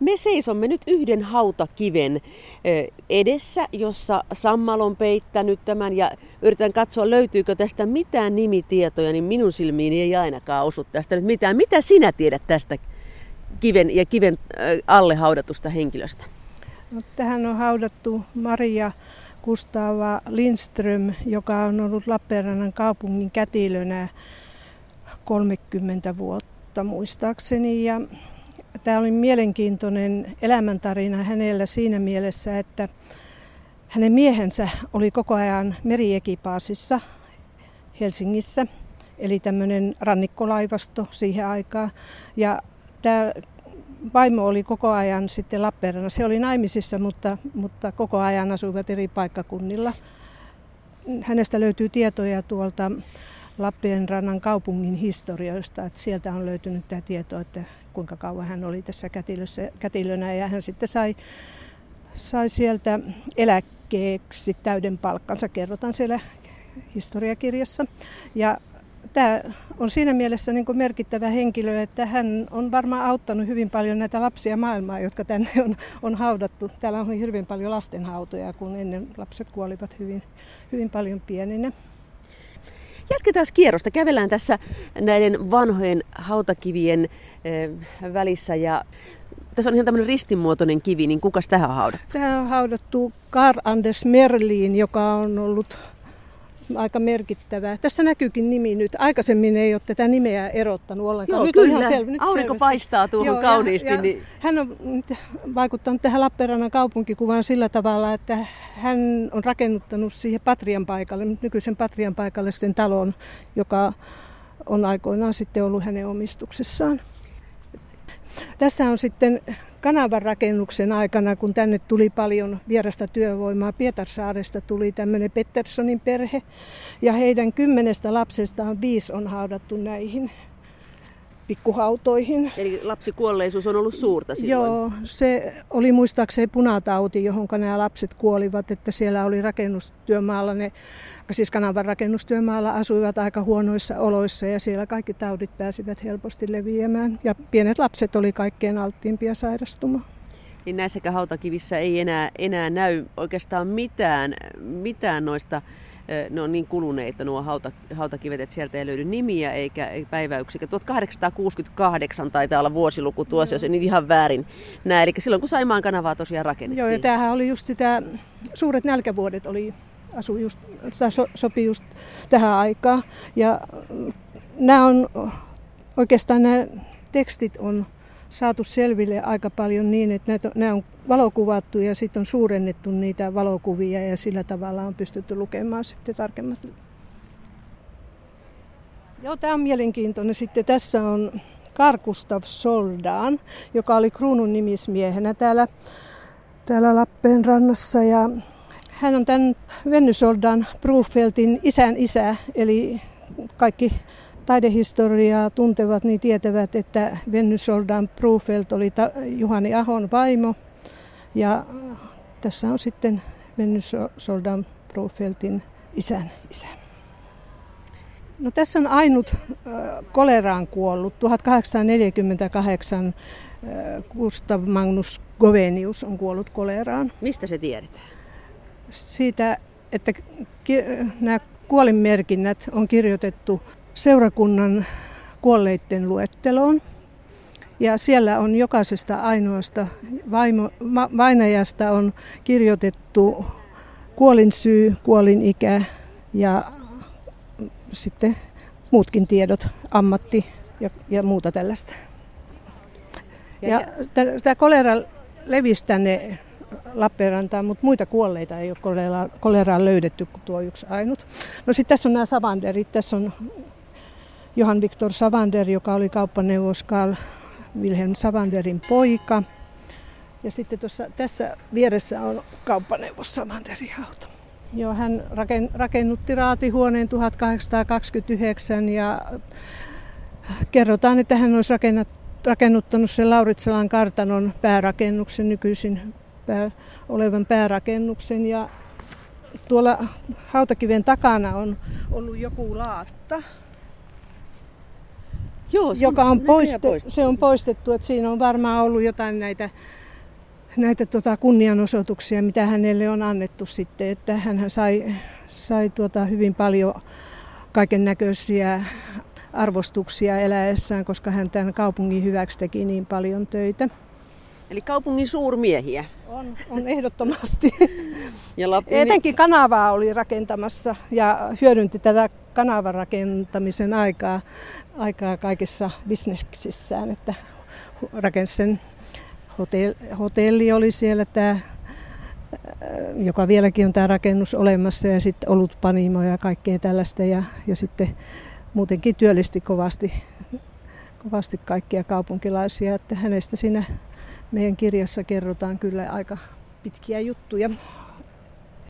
Me seisomme nyt yhden hautakiven edessä, jossa Sammal on peittänyt tämän ja yritän katsoa löytyykö tästä mitään nimitietoja, niin minun silmiini ei ainakaan osu tästä nyt mitään. Mitä sinä tiedät tästä kiven ja kiven alle haudatusta henkilöstä? No, tähän on haudattu Maria Kustava Lindström, joka on ollut Lappeenrannan kaupungin kätilönä 30 vuotta muistaakseni. Ja tämä oli mielenkiintoinen elämäntarina hänellä siinä mielessä, että hänen miehensä oli koko ajan meriekipaasissa Helsingissä, eli tämmöinen rannikkolaivasto siihen aikaan. Ja tämä vaimo oli koko ajan sitten Lappeenrannassa. Se oli naimisissa, mutta, mutta koko ajan asuivat eri paikkakunnilla. Hänestä löytyy tietoja tuolta Lappeenrannan kaupungin historioista, että sieltä on löytynyt tämä tieto, että kuinka kauan hän oli tässä kätilössä, kätilönä ja hän sitten sai, sai sieltä eläkkeeksi täyden palkkansa, kerrotaan siellä historiakirjassa. Ja tämä on siinä mielessä niin merkittävä henkilö, että hän on varmaan auttanut hyvin paljon näitä lapsia maailmaa, jotka tänne on, on haudattu. Täällä on hyvin paljon lastenhautoja, kun ennen lapset kuolivat hyvin, hyvin paljon pieninä. Jatketaan kierrosta. Kävellään tässä näiden vanhojen hautakivien eh, välissä ja tässä on ihan tämmöinen ristinmuotoinen kivi, niin kukas tähän on haudattu? Tähän on haudattu Karl Anders Merlin, joka on ollut aika merkittävää. Tässä näkyykin nimi nyt. Aikaisemmin ei ole tätä nimeä erottanut ollenkaan. Joo, nyt kyllä. On ihan sel- nyt Aurinko selvästi. paistaa tuohon Joo, kauniisti. Ja, ja niin... Hän on vaikuttanut tähän Lappeenrannan kaupunkikuvaan sillä tavalla, että hän on rakennuttanut siihen Patrian paikalle, nykyisen Patrian paikalle sen talon, joka on aikoinaan sitten ollut hänen omistuksessaan. Tässä on sitten kanavan rakennuksen aikana, kun tänne tuli paljon vierasta työvoimaa, Pietarsaaresta tuli tämmöinen Petterssonin perhe. Ja heidän kymmenestä lapsestaan viisi on haudattu näihin pikkuhautoihin. Eli lapsikuolleisuus on ollut suurta silloin? Joo, se oli muistaakseni punatauti, johon nämä lapset kuolivat, että siellä oli rakennustyömaalla, ne, siis kanavan rakennustyömaalla asuivat aika huonoissa oloissa ja siellä kaikki taudit pääsivät helposti leviämään. Ja pienet lapset oli kaikkein alttiimpia sairastumaan niin näissäkään hautakivissä ei enää, enää näy oikeastaan mitään, mitään noista ne on niin kuluneita nuo hauta, hautakivet, että sieltä ei löydy nimiä eikä päiväyksiä. 1868 taitaa olla vuosiluku tuossa, jos en ihan väärin näe. Eli silloin kun Saimaan kanavaa tosiaan rakennettiin. Joo, ja tämähän oli just sitä, suuret nälkävuodet oli, asu just, so, sopi just tähän aikaan. Ja nämä on, oikeastaan nämä tekstit on saatu selville aika paljon niin, että näitä, nämä on valokuvattu ja sitten on suurennettu niitä valokuvia ja sillä tavalla on pystytty lukemaan sitten tarkemmat. Joo, tämä on mielenkiintoinen. Sitten tässä on Karkustav Soldan, joka oli kruunun nimismiehenä täällä, täällä Lappeenrannassa. Ja hän on tämän Venny Soldan isän isä, eli kaikki taidehistoriaa tuntevat, niin tietävät, että Venny Soldan Brufelt oli Juhani Ahon vaimo. Ja tässä on sitten Venny Soldan Brufeltin isän isä. No, tässä on ainut koleraan kuollut. 1848 Gustav Magnus Govenius on kuollut koleraan. Mistä se tiedetään? Siitä, että nämä kuolinmerkinnät on kirjoitettu seurakunnan kuolleiden luetteloon. Ja siellä on jokaisesta ainoasta vaimo, ma, vainajasta on kirjoitettu kuolin syy, kuolin ikä ja sitten muutkin tiedot, ammatti ja, ja muuta tällaista. Ja, ja, ja tämä kolera levisi tänne Lappeenrantaan, mutta muita kuolleita ei ole koleraan, koleraan löydetty kuin tuo yksi ainut. No sitten tässä on nämä savanderit, tässä on Johan Viktor Savander, joka oli kauppaneuvos Karl Wilhelm Savanderin poika. Ja sitten tuossa, tässä vieressä on kauppaneuvos Savanderin auto. Joo, hän rakennutti raatihuoneen 1829 ja kerrotaan, että hän olisi rakennuttanut sen Lauritsalan kartanon päärakennuksen, nykyisin pää, olevan päärakennuksen. Ja tuolla hautakiven takana on ollut joku laatta, Joo, se joka on, näköjään poistettu, poistettu. se on poistettu, että siinä on varmaan ollut jotain näitä, näitä tota kunnianosoituksia, mitä hänelle on annettu sitten, että hän sai, sai tuota hyvin paljon kaiken näköisiä arvostuksia eläessään, koska hän tämän kaupungin hyväksi teki niin paljon töitä. Eli kaupungin suurmiehiä. On, on ehdottomasti. Ja Lapin, Etenkin kanavaa oli rakentamassa ja hyödynti tätä kanavan rakentamisen aikaa, aikaa kaikissa bisneksissään, että rakensi sen hotelli, hotelli oli siellä tämä joka vieläkin on tämä rakennus olemassa ja sitten ollut panimo ja kaikkea tällaista ja, ja sitten muutenkin työllisti kovasti, kovasti kaikkia kaupunkilaisia, että hänestä siinä meidän kirjassa kerrotaan kyllä aika pitkiä juttuja.